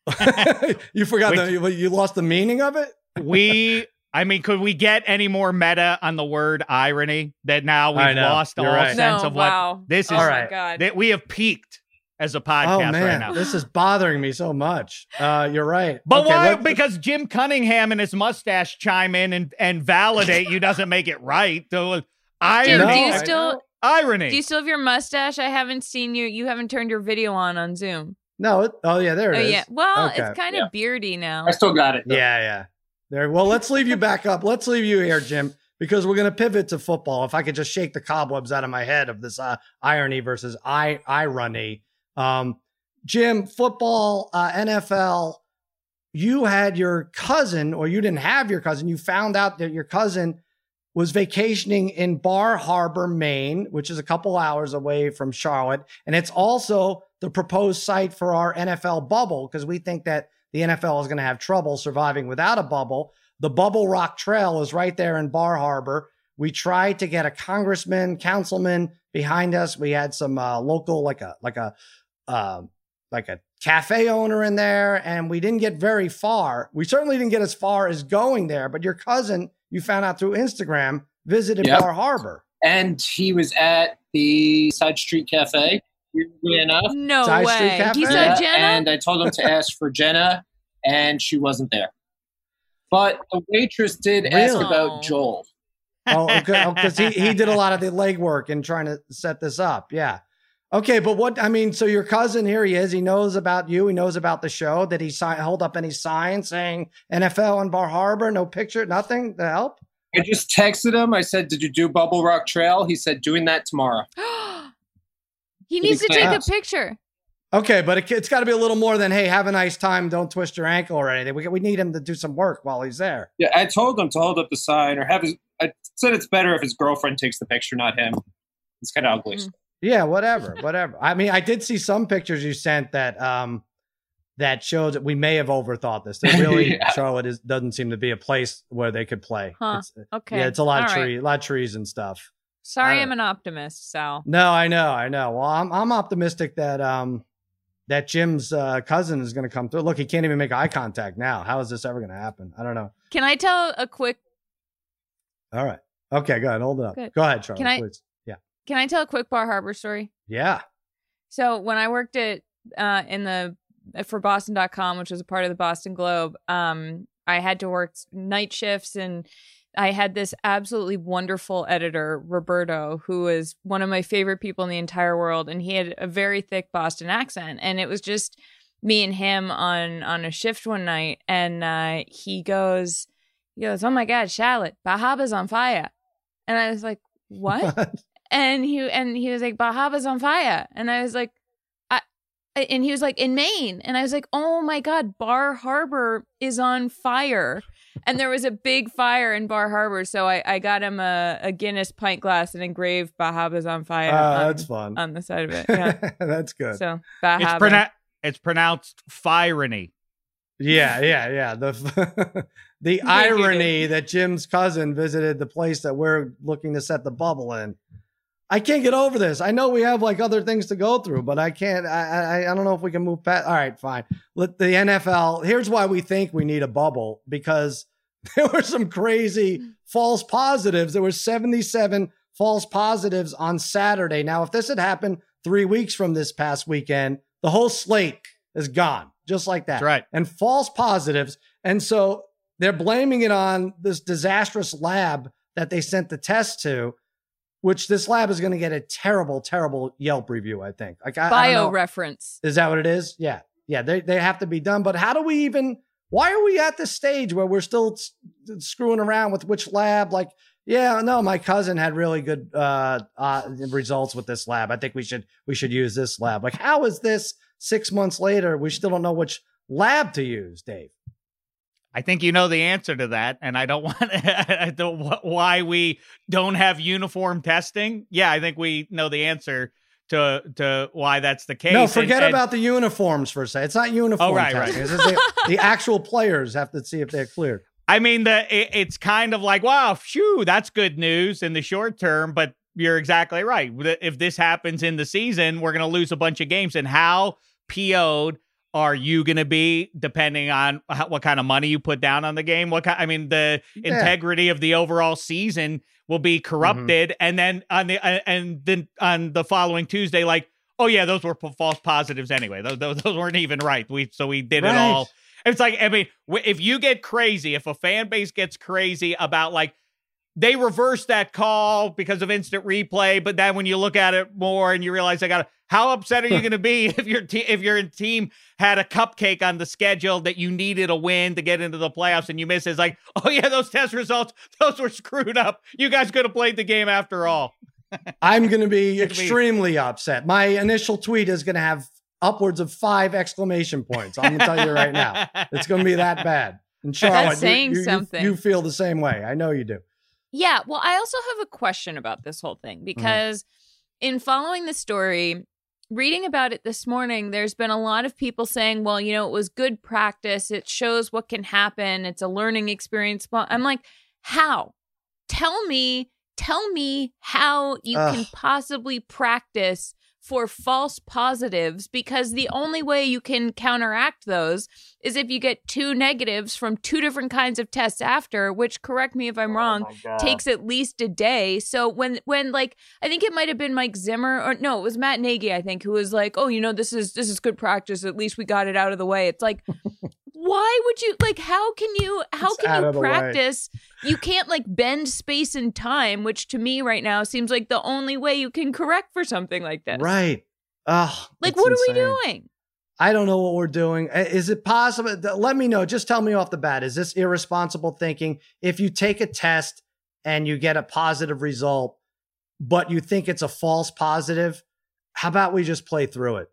you forgot Which- the you, you lost the meaning of it. we I mean, could we get any more meta on the word irony that now we've lost all You're right. sense no, of what wow. this is Oh All my god. that we have peaked as a Oh podcast man, right now. this is bothering me so much. Uh, you're right. But Okay, why? let- because Jim Cunningham and his mustache chime in and, and validate you doesn't make it right. So Jim, irony, No, do you still know. irony. do you still have your mustache? I haven't seen you. You haven't turned your video on on Zoom. No. It, oh yeah, there Oh it is. yeah. Well, Okay. it's kind of Yeah. beardy now. I still got it. though. Yeah, yeah. There. Well, let's leave you back up. Let's leave you here, Jim, because we're going to pivot to football. If I could just shake the cobwebs out of my head of this uh, irony versus I irony. Um, Jim, football, uh, NFL. You had your cousin, or you didn't have your cousin. You found out that your cousin was vacationing in Bar Harbor, Maine, which is a couple hours away from Charlotte. And it's also the proposed site for our NFL bubble because we think that the NFL is going to have trouble surviving without a bubble. The Bubble Rock Trail is right there in Bar Harbor. We tried to get a congressman, councilman behind us. We had some uh, local, like a like a uh, like a cafe owner in there, and we didn't get very far. We certainly didn't get as far as going there. But your cousin, you found out through Instagram, visited Yep. Bar Harbor. And he was at the Side Street Cafe. Weirdly enough. no Side way. He saw Yeah, Jenna. And I told him to ask for Jenna, and she wasn't there. But the waitress did ask about oh. Joel. oh, okay. because oh, he he did a lot of the legwork in trying to set this up. Yeah. Okay, but what I mean, so your cousin here he is. He knows about you. He knows about the show. Did he sign, hold up any sign saying NFL and Bar Harbor? No picture, nothing to help. I just texted him. I said, "Did you do Bubble Rock Trail?" He said, "Doing that tomorrow." he needs to take a picture. Okay, but it, has got to be a little more than "Hey, have a nice time. Don't twist your ankle or anything." We we need him to do some work while he's there. Yeah, I told him to hold up the sign or have his. I said it's better if his girlfriend takes the picture, not him. It's kind of ugly. Mm-hmm. Yeah, whatever, whatever. I mean, I did see some pictures you sent that um that shows that we may have overthought this. That really, yeah. Charlotte is, doesn't seem to be a place where they could play. Huh. It's, okay. Yeah, it's a lot All of tree, right. a lot of trees and stuff. Sorry, I'm an optimist, Sal. No, I know, I know. Well, I'm I'm optimistic that um that Jim's uh, cousin is going to come through. Look, he can't even make eye contact now. How is this ever going to happen? I don't know. Can I tell a quick? All right. Okay. Go ahead. Hold it up. Good. Go ahead, Charlie. Can I, please. Can I tell a quick Bar Harbor story? Yeah. So when I worked at uh, in the for Boston.com, which was a part of the Boston Globe, um, I had to work night shifts and I had this absolutely wonderful editor, Roberto, who is one of my favorite people in the entire world, and he had a very thick Boston accent, and it was just me and him on on a shift one night, and uh, he goes, he goes, "Oh my God, Charlotte, Bar Harbor's on fire," and I was like, "What?" what? and he and he was like Bar Harbor's on fire and i was like I, and he was like in maine and i was like oh my god bar harbor is on fire and there was a big fire in bar harbor so i, I got him a, a guinness pint glass and engraved Bahaba's on fire oh on, that's fun. on the side of it yeah. That's good. So Bar it's, pronu- it's pronounced fireny. Yeah yeah yeah. The the irony that jim's cousin visited the place that we're looking to set the bubble in I can't get over this. I know we have like other things to go through, but I can't. I I, I don't know if we can move past. All right, fine. Let the NFL. Here's why we think we need a bubble because there were some crazy false positives. There were 77 false positives on Saturday. Now, if this had happened three weeks from this past weekend, the whole slate is gone, just like that. That's right. And false positives, and so they're blaming it on this disastrous lab that they sent the test to which this lab is going to get a terrible, terrible Yelp review. I think. Like I, bio I reference. Is that what it is? Yeah, yeah. They they have to be done. But how do we even? Why are we at this stage where we're still screwing around with which lab? Like, yeah, no, my cousin had really good uh, uh, results with this lab. I think we should we should use this lab. Like, how is this six months later? We still don't know which lab to use, Dave. I think you know the answer to that, and I don't want the, why we don't have uniform testing. Yeah, I think we know the answer to to why that's the case. No, forget and, and, about the uniforms for a second. It's not uniform. Oh, right, testing. right. the, the, actual players have to see if they're cleared. I mean, the it, it's kind of like, wow, phew, that's good news in the short term, but you're exactly right. If this happens in the season, we're going to lose a bunch of games. And how PO'd are you going to be depending on how, what kind of money you put down on the game what kind, i mean the yeah. integrity of the overall season will be mm-hmm. corrupted mm-hmm. and then on the uh, and then on the following tuesday like oh yeah those were false positives anyway those, those, those weren't even right we so we did right. it all it's like i mean if you get crazy if a fan base gets crazy about like they reversed that call because of instant replay. But then when you look at it more and you realize I got how upset are you going to be if your te- if your team had a cupcake on the schedule that you needed a win to get into the playoffs and you miss? It's like, oh yeah, those test results those were screwed up. You guys could have played the game after all. I'm going to be extremely upset. My initial tweet is going to have upwards of five exclamation points. I'm going to tell you right now, it's going to be that bad. And Charlotte, saying you, you, something. You, you feel the same way. I know you do. Yeah. Well, I also have a question about this whole thing mm-hmm. because mm-hmm. in following the story, reading about it this morning, there's been a lot of people saying, well, you know, it was good practice. It shows what can happen. It's a learning experience. Well, I'm like, how? Tell me, tell me how you Ugh. can possibly practice for false positives because the only way you can counteract those is if you get two negatives from two different kinds of tests after which correct me if i'm oh wrong takes at least a day. So when when like i think it might have been mike zimmer or no it was matt nagy i think who was like oh you know this is this is good practice. At least we got it out of the way. It's like why would you like how can you how It's can you practice you can't like bend space and time which to me right now seems like the only way you can correct for something like this Right. Oh, like what are we doing I don't know what we're doing. Is it possible? Let me know. Just tell me off the bat. Is this irresponsible thinking? If you take a test and you get a positive result, but you think it's a false positive, how about we just play through it?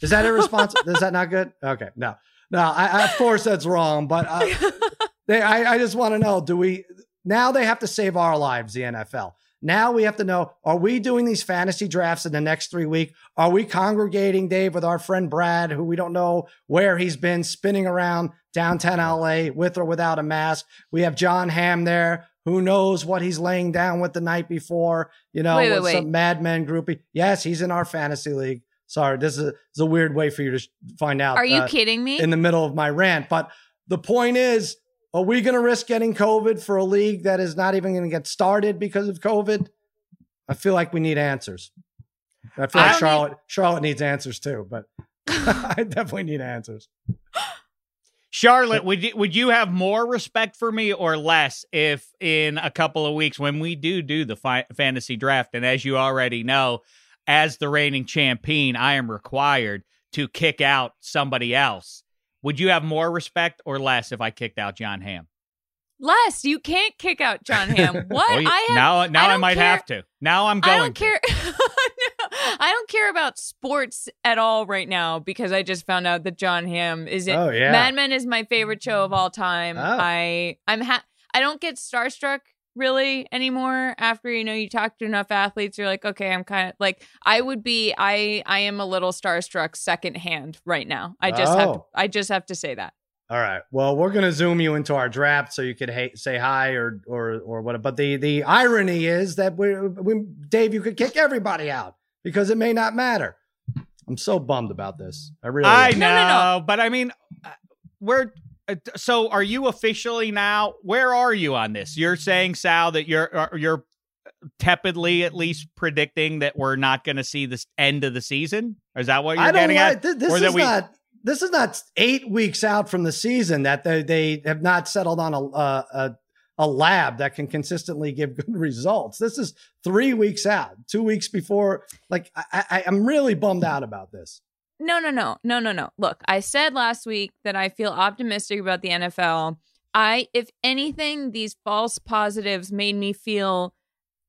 Is that irresponsible? Is that not good? Okay, no, no. I, of course that's wrong, but uh, they, I, I just want to know: Do we now? They have to save our lives. The NFL. Now we have to know: Are we doing these fantasy drafts in the next three weeks? Are we congregating, Dave, with our friend Brad, who we don't know where he's been spinning around downtown LA with or without a mask? We have Jon Hamm there. Who knows what he's laying down with the night before? You know, Wait, wait, with wait. some Mad Men groupie. Yes, he's in our fantasy league. Sorry, this is, this is a weird way for you to sh- find out. are you uh, kidding me in the middle of my rant. But the point is, are we going to risk getting COVID for a league that is not even going to get started because of COVID? I feel like we need answers. I feel I like Charlotte Charlotte needs answers too, but I definitely need answers. Charlotte, would you would you have more respect for me or less if in a couple of weeks when we do do the fi- fantasy draft, and as you already know, as the reigning champion, I am required to kick out somebody else. Would you have more respect or less if I kicked out Jon Hamm? Less. you can't kick out Jon Hamm. What? Oh, you- I have now now I, don't might care- have to. Now I'm going. I don't to. care. I don't care about sports at all right now because I just found out that Jon Hamm is in Oh, yeah. Mad Men is my favorite show of all time. Oh. I I'm ha- I don't get starstruck really anymore after you know you talk to enough athletes you're like okay I'm kind of like I would be I I am a little starstruck secondhand right now. I just have to, Oh. I just have to say that. All right. Well, we're going to zoom you into our draft so you could ha- say hi or or or what. But the the irony is that we, we Dave, you could kick everybody out because it may not matter. I'm so bummed about this. I really. I am. know, No, no, but I mean, uh, we're so. Are you officially now? Where are you on this? You're saying Sal that you're uh, you're tepidly at least predicting that we're not going to see this end of the season. Is that what you're I don't getting at? th- this. Or is we- not. This is not eight weeks out from the season that they they have not settled on a a, a, a lab that can consistently give good results. This is three weeks out, two weeks before. Like I, I, I'm really bummed out about this. No, no, no, no, no, no. Look, I said last week that I feel optimistic about the NFL. I, if anything, these false positives made me feel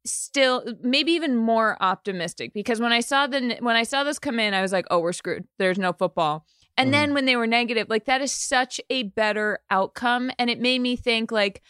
still maybe even more optimistic because when I saw the when I saw this come in, I was like, oh, we're screwed. There's no football. And Mhm. then when they were negative, like that is such a better outcome, and it made me think like,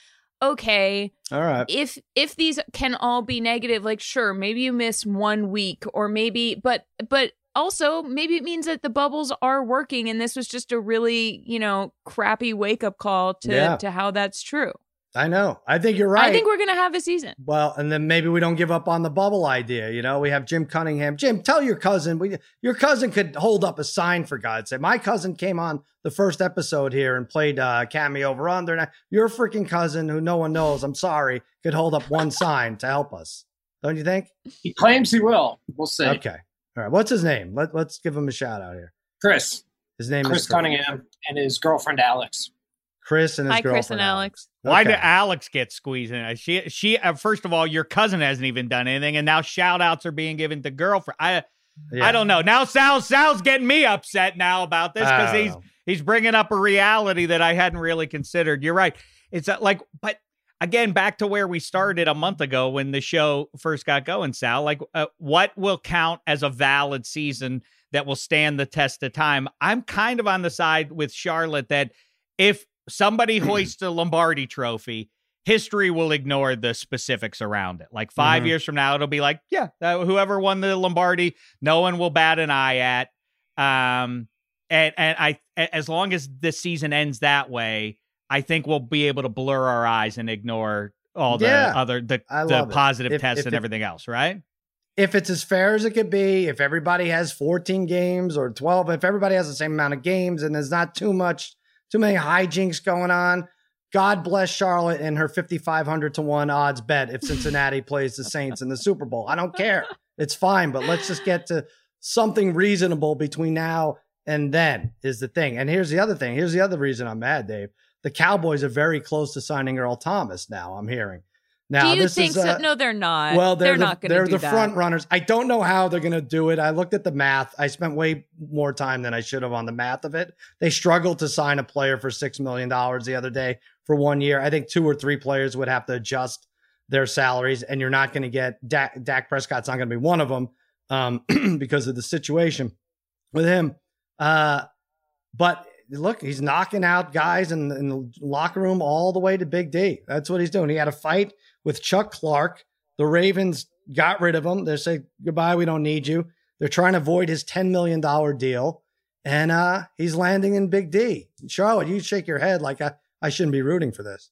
okay, All right. if if these can all be negative like sure maybe you miss one week or maybe but but also maybe it means that the bubbles are working and this was just a really you know crappy wake up call to Yeah. to how that's true I know. I think you're right. i think we're gonna have a season Well, and then maybe we don't give up on the bubble idea. You know, we have Jim Cunningham. Jim, tell your cousin. We, your cousin could hold up a sign for God's sake. My cousin came on the first episode here and played uh, cameo over under. Now, your freaking cousin, who no one knows, I'm sorry, could hold up one sign to help us. Don't you think? He claims he will. We'll see. Okay. All right. What's his name? Let, let's give him a shout out here. Chris, His name Chris is Chris Cunningham, and his girlfriend Alex. Chris and his hi chris and alex Why Okay. did Alex get squeezed in? She she uh, first of all, your cousin hasn't even done anything, and now shout outs are being given to girlfriend. I Yeah. I don't know. Now Sal Sal's getting me upset now about this because he's know. he's bringing up a reality that I hadn't really considered. You're right. It's uh, like, but again, back to where we started a month ago when the show first got going, Sal. Like, uh, what will count as a valid season that will stand the test of time? I'm kind of on the side with Charlotte that if somebody hoists a Lombardi trophy, history will ignore the specifics around it. Like 5 Mhm. years from now, it'll be like, yeah, uh, whoever won the Lombardi, no one will bat an eye at. Um, and and I, as long as this season ends that way, I think we'll be able to blur our eyes and ignore all the Yeah, other the, the positive If- tests if and it- everything else, right? if it's as fair as it could be, if everybody has 14 games or 12, if everybody has the same amount of games and there's not too much, too many hijinks going on, God bless Charlotte and her 5,500 to 1 odds bet if Cincinnati plays the Saints in the Super Bowl. I don't care. It's fine, but let's just get to something reasonable between now and then is the thing. And here's the other thing. Here's the other reason I'm mad, Dave. The Cowboys are very close to signing Earl Thomas now. I'm hearing. Now, do you this think is, so? uh, No, they're not. well, they're, they're the, not going to they're the that. front runners. I don't know how they're going to do it. I looked at the math. I spent way more time than I should have on the math of it. They struggled to sign a player for six million dollars the other day for one year. I think two or three players would have to adjust their salaries, and you're not going to get Dak, Dak Prescott's not going to be one of them um, because of the situation with him. Uh, but look, he's knocking out guys in, in the locker room all the way to Big D. That's what he's doing. He had a fight with Chuck Clark. The Ravens got rid of him. They say goodbye. We don't need you. They're trying to avoid his ten million dollar deal, and uh, he's landing in Big D. Charlotte, you shake your head like I, I shouldn't be rooting for this.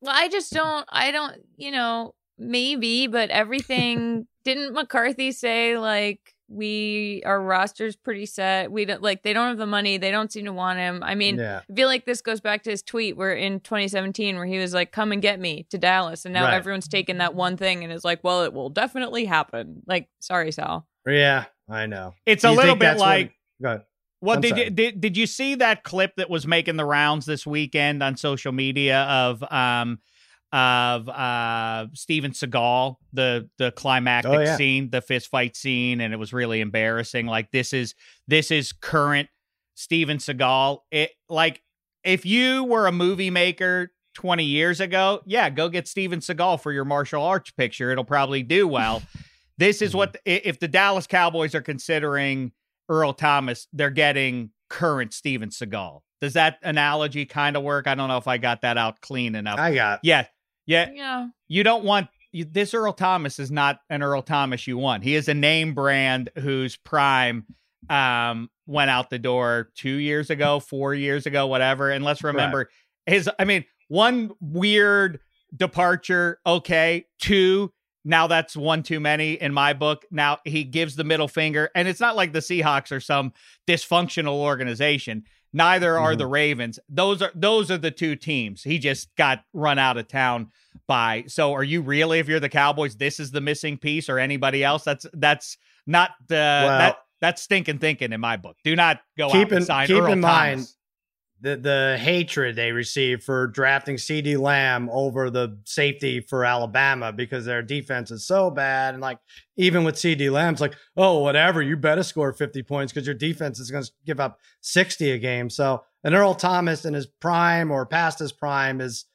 Well, I just don't. I don't. You know, maybe, but everything. didn't McCarthy say like we our roster's pretty set? We don't like they don't have the money. They don't seem to want him. I mean, yeah, I feel like this goes back to his tweet where in 2017 where he was like, "Come and get me" to Dallas, and now Right. everyone's taken that one thing and is like, "Well, it will definitely happen." Like, sorry, Sal. yeah, I know. It's Do a little bit that's what- like Go. What did sorry. did did you see that clip that was making the rounds this weekend on social media of um of uh Steven Seagal the the climactic Oh, yeah. scene the fist fight scene and it was really embarrassing like this is this is current Steven Seagal it like if you were a movie maker 20 years ago yeah go get Steven Seagal for your martial arts picture it'll probably do well this is what i- if the Dallas Cowboys are considering Earl Thomas, they're getting current Steven Seagal. Does that analogy kind of work? I don't know if I got that out clean enough. I got. yeah, yeah. Yeah. You don't want you, this Earl Thomas is not an Earl Thomas you want. He is a name brand whose prime um went out the door two years ago, four years ago, whatever. And let's remember his. I mean, one weird departure. Okay, two. Now that's one too many in my book. Now he gives the middle finger, and it's not like the Seahawks are some dysfunctional organization. Neither are Mhm. the Ravens. Those are those are the two teams. He just got run out of town by. So are you really if you're the Cowboys this is the missing piece or anybody else that's that's not the that that's stinking thinking in my book. Do not go Keep out in- and sign keep Earl in mind, Thomas. The the hatred they received for drafting CeeDee Lamb over the safety for Alabama because their defense is so bad. And like even with CeeDee Lamb, it's like, oh, whatever, you better score 50 points because your defense is going to give up 60 a game. So an Earl Thomas in his prime or past his prime is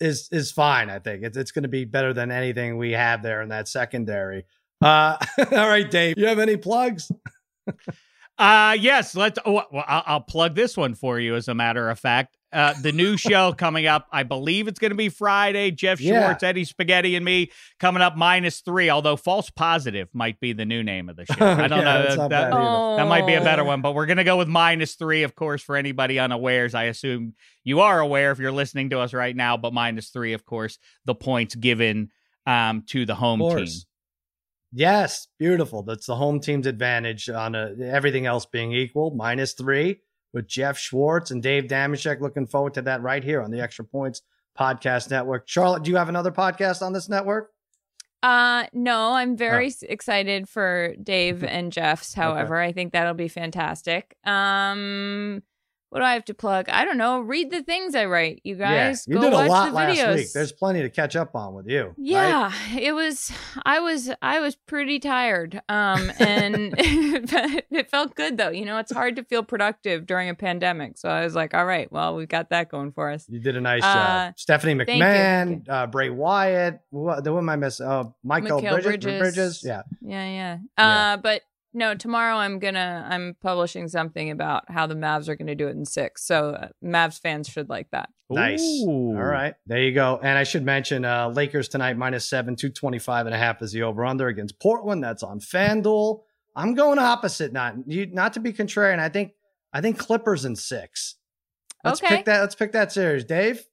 is is fine. I think it's it's going to be better than anything we have there in that secondary. Uh, all right, Dave, you have any plugs? Uh yes, let's. Oh, well, I'll, I'll plug this one for you. As a matter of fact, uh, the new show coming up. I believe it's going to be Friday. Jeff Yeah. Schwartz, Eddie Spaghetti, and me coming up minus three. Although false positive might be the new name of the show. I don't Yeah, know. That, that- bad that might be a better Oh. one, but we're going to go with minus three, of course, for anybody unawares. I assume you are aware if you're listening to us right now, but minus three, of course, the points given um, to the home team. Yes, beautiful. That's the home team's advantage on a, everything else being equal. Minus three with Jeff Schwartz and Dave Dameshek. Looking forward to that right here on the Extra Points Podcast Network. Charlotte, do you have another podcast on this network? Uh no, I'm Oh. very s excited for Dave and Jeff's. However, I think that'll be fantastic. Um what do I have to plug? I don't know. Read the things I write, you guys. yeah, you Go did a watch lot the last week. There's plenty to catch up on with you. right? yeah, it was I was I was pretty tired. Um and but it felt good though. You know, it's hard to feel productive during a pandemic. So I was like, all right, well, we've got that going for us. You did a nice Uh, job. Stephanie McMahon, uh, Bray Wyatt. What, the one I missing? Oh, Michael Mikal Bridges, Bridges. Yeah. Yeah, yeah. Yeah. Uh, but no, tomorrow I'm gonna I'm publishing something about how the Mavs are gonna do it in six. So uh, Mavs fans should like that. Nice. Ooh. All right. There you go. And I should mention uh Lakers tonight minus seven, 225 and a half is the over under against Portland. That's on FanDuel. I'm going opposite, not you not to be contrarian. I think I think Clippers in six. Let's Okay. pick that. Let's pick that series. Dave?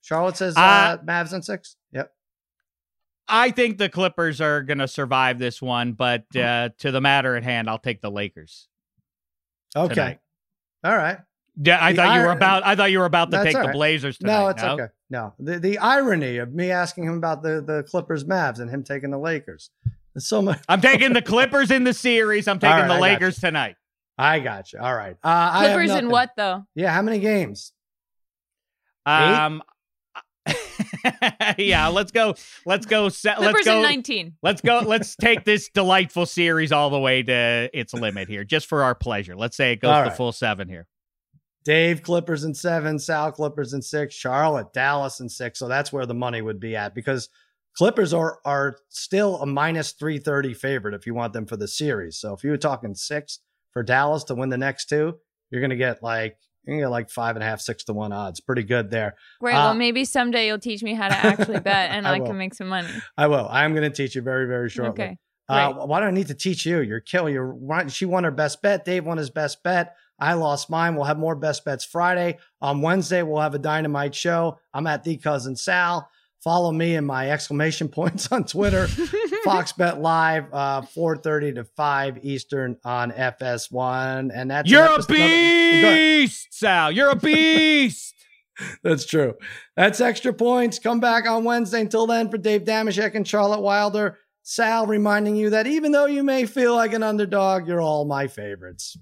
Charlotte says uh, Uh, Mavs in six. Yep. I think the Clippers are going to survive this one, but uh, to the matter at hand, I'll take the Lakers. Okay. Tonight. All right. Yeah, I The thought you were about. I thought you were about to take all the. Blazers tonight. No, it's okay. No. The the irony of me asking him about the, the Clippers Mavs and him taking the Lakers. There's so much I'm taking the Clippers in the series. I'm taking right, the got Lakers tonight. I got you. All right. Uh, I have Clippers in what though? Yeah, how many games? Um, yeah, let's go. Let's go. Se- let's Clippers go. in 19. Let's go. Let's take this delightful series all the way to its limit here, just for our pleasure. Let's say it goes All the right. full seven here. Dave Clippers in seven, Sal Clippers in six, Charlotte Dallas in six. So that's where the money would be at because Clippers are are still a minus three thirty favorite if you want them for the series. So if you were talking six for Dallas to win the next two, you're gonna get like you're get like five and a half, six to one odds. Pretty good there. Great. Uh, well, maybe someday you'll teach me how to actually bet and I I, can make some money. I will. I'm gonna teach you very very shortly. Okay. Uh, why do I need to teach you? You're killing. You're. She won her best bet. Dave won his best bet. I lost mine. We'll have more best bets Friday. On Wednesday, we'll have a dynamite show. I'm at the cousin Sal. Follow me and my exclamation points on Twitter. Fox Bet Live, uh, 4:30 to 5 Eastern on FS1, and that's You're a episode- Go ahead. beast, Sal. You're a beast. That's true. That's extra points. Come back on Wednesday. Until then, for Dave Dameshek and Charlotte Wilder, Sal reminding you that even though you may feel like an underdog, you're all my favorites.